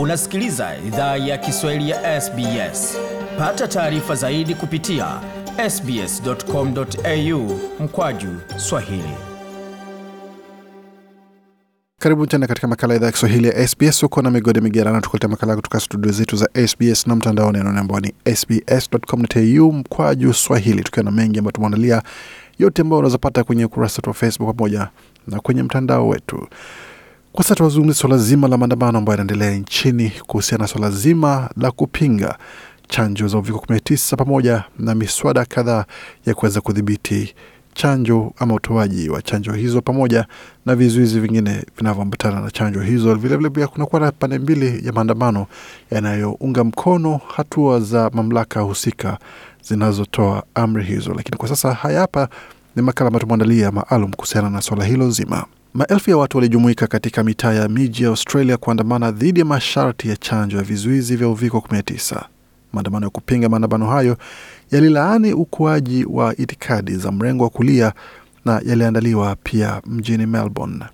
Unasikiliza idhaa ya Kiswahili ya SBS. Pata taarifa zaidi kupitia sbs.com.au mkwaju swahili. Karibu tena katika makala idhaa ya Kiswahili ya SBS. Huko na migode migerano, tukulete makala kutoka studio zetu za SBS na mtandaoni anaone ambao ni sbs.com.au mkwaju swahili, tukiwa na mengi ambayo tumeandalia, yote ambayo unaweza pata kwenye ukurasa wetu wa Facebook pamoja na kwenye mtandao wetu. Kwa sasa tuwazungumzia swala zima la maandamano ambayo yanaendelea nchini kuhusiana na swala zima la kupinga chanjo za uviko 19 pamoja na miswada kadhaa ya kuweza kudhibiti chanjo ama utoaji wa chanjo hizo pamoja na vizuizi vingine vinavyoambatana na chanjo hizo. Vilevile pia kunakuwa na pande mbili ya maandamano yanayounga mkono hatua za mamlaka husika zinazotoa amri hizo, lakini kwa sasa haya hapa ni makala ambayo tumeandalia maalum kuhusiana na swala hilo zima. Maelfu ya watu walijumuika katika mitaa ya miji ya Australia kuandamana dhidi ya masharti ya chanjo ya vizuizi vya uviko 19. Maandamano ya kupinga maandamano hayo yalilaani ukuaji wa itikadi za mrengo wa kulia na yaliandaliwa pia mjini Melbourne.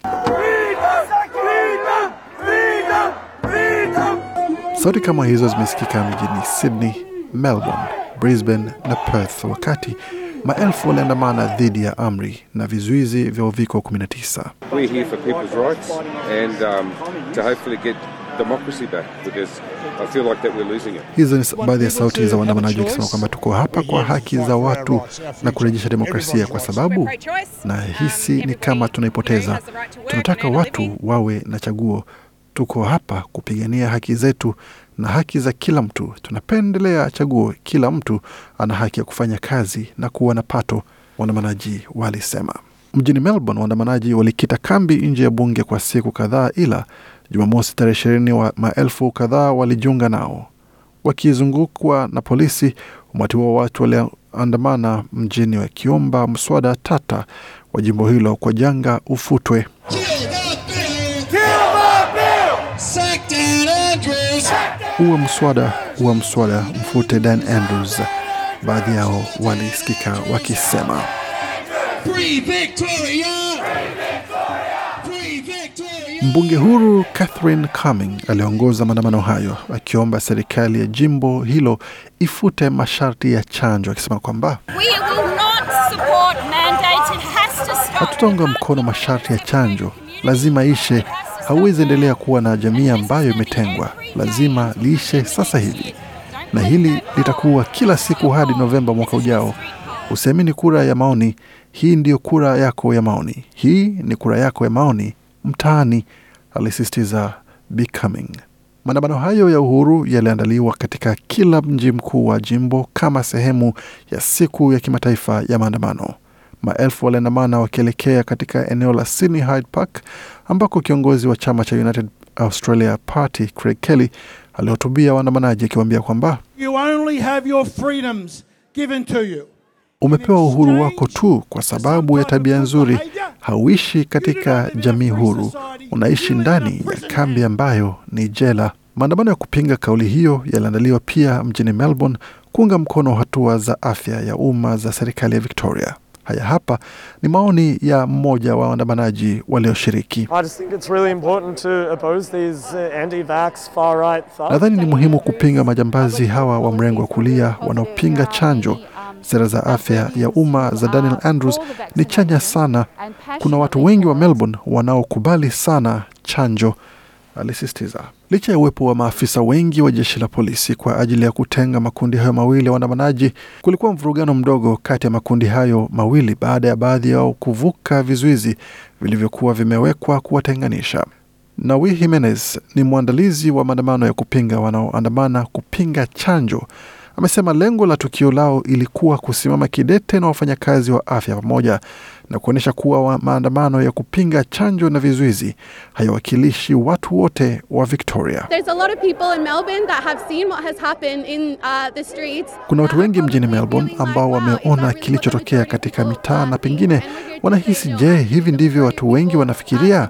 Sauti kama hizo zimesikika mjini Sydney, Melbourne, Brisbane na Perth wakati maelfu waliandamana dhidi ya amri na vizuizi vya uviko 19. We're here for people's rights and um, to hopefully get democracy back because I feel like that we're losing it. Hizo ni baadhi ya sauti za waandamanaji wakisema kwamba tuko hapa kwa haki za watu na kurejesha demokrasia, kwa sababu na hisi ni kama tunaipoteza. Tunataka watu wawe na chaguo. Tuko hapa kupigania haki zetu na haki za kila mtu. Tunapendelea chaguo, kila mtu ana haki ya kufanya kazi na kuwa na pato, waandamanaji walisema. Mjini Melbourne, waandamanaji walikita kambi nje ya bunge kwa siku kadhaa, ila Jumamosi tarehe ishirini wa maelfu kadhaa walijiunga nao wakizungukwa na polisi. Umati wa watu waliandamana mjini wakiomba mswada tata wa jimbo hilo kwa janga ufutwe. Uwe mswada, uwe mswada, mfute Dan Andrews, baadhi yao walisikika wakisema. Mbunge huru Catherine Cumming aliongoza maandamano hayo akiomba serikali ya jimbo hilo ifute masharti ya chanjo, akisema kwamba hatutaunga mkono masharti ya chanjo, lazima ishe. Hauwezi endelea kuwa na jamii ambayo imetengwa, lazima liishe sasa hivi, na hili litakuwa kila siku hadi Novemba mwaka ujao. Usiamini kura ya maoni, hii ndiyo kura yako ya maoni, hii ni kura yako ya maoni mtaani, alisisitiza Becoming. Maandamano hayo ya uhuru yaliandaliwa katika kila mji mkuu wa jimbo kama sehemu ya siku ya kimataifa ya maandamano. Maelfu waliandamana wakielekea katika eneo la Sydney Hyde Park ambako kiongozi wa chama cha United Australia Party Craig Kelly alihutubia waandamanaji akiwaambia kwamba You only have your freedoms given to you. umepewa uhuru wako tu kwa sababu ya tabia nzuri. Hauishi katika jamii huru, unaishi ndani ya kambi ambayo ni jela. Maandamano ya kupinga kauli hiyo yaliandaliwa pia mjini Melbourne kuunga mkono hatua za afya ya umma za serikali ya Victoria. Haya hapa ni maoni ya mmoja wa waandamanaji walioshiriki. I just think it's really important to oppose these uh. Nadhani ni muhimu kupinga majambazi hawa wa mrengo wa kulia wanaopinga chanjo. Sera za afya ya umma za Daniel Andrews ni chanya sana. Kuna watu wengi wa Melbourne wanaokubali sana chanjo, alisisitiza. Licha ya uwepo wa maafisa wengi wa jeshi la polisi kwa ajili ya kutenga makundi hayo mawili ya waandamanaji, kulikuwa mvurugano mdogo kati ya makundi hayo mawili baada ya baadhi yao kuvuka vizuizi vilivyokuwa vimewekwa kuwatenganisha. Nawi Jimenez ni mwandalizi wa maandamano ya kupinga wanaoandamana kupinga chanjo. Amesema lengo la tukio lao ilikuwa kusimama kidete na wafanyakazi wa afya pamoja na kuonyesha kuwa wa maandamano ya kupinga chanjo na vizuizi hayawakilishi watu wote wa Victoria. In uh. Kuna watu wengi mjini Melbourne ambao wameona kilichotokea katika mitaa na pengine wanahisi, je, hivi ndivyo watu wengi wanafikiria?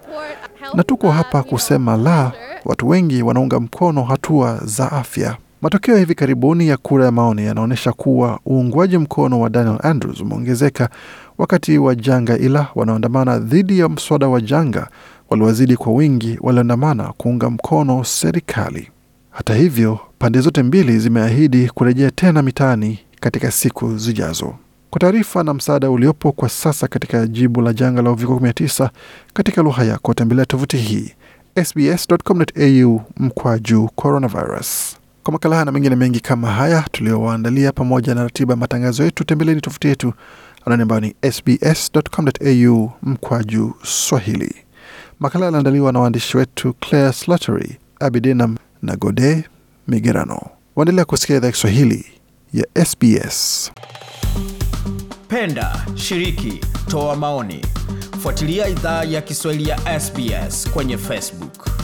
Na tuko hapa kusema la, watu wengi wanaunga mkono hatua za afya. Matokeo ya hivi karibuni ya kura ya maoni yanaonyesha kuwa uungwaji mkono wa Daniel Andrews umeongezeka wakati wa janga, ila wanaoandamana dhidi ya mswada wa janga waliwazidi kwa wingi walioandamana kuunga mkono serikali. Hata hivyo, pande zote mbili zimeahidi kurejea tena mitaani katika siku zijazo. Kwa taarifa na msaada uliopo kwa sasa katika jibu la janga la uviko 19 katika lugha yako, tembelea tovuti hii sbs.com.au mkwaju coronavirus. Kwa makala haya na mengine mengi kama haya tuliowaandalia, pamoja na ratiba ya matangazo yetu, tembeleni tovuti yetu anwani ambayo ni sbs.com.au mkwaju swahili. Makala yaliandaliwa na waandishi wetu Claire Slattery, Abidinam na Gode Migerano. Waendelea kusikia idhaa Kiswahili ya SBS. Penda, shiriki, toa maoni. Fuatilia idhaa ya Kiswahili ya SBS kwenye Facebook.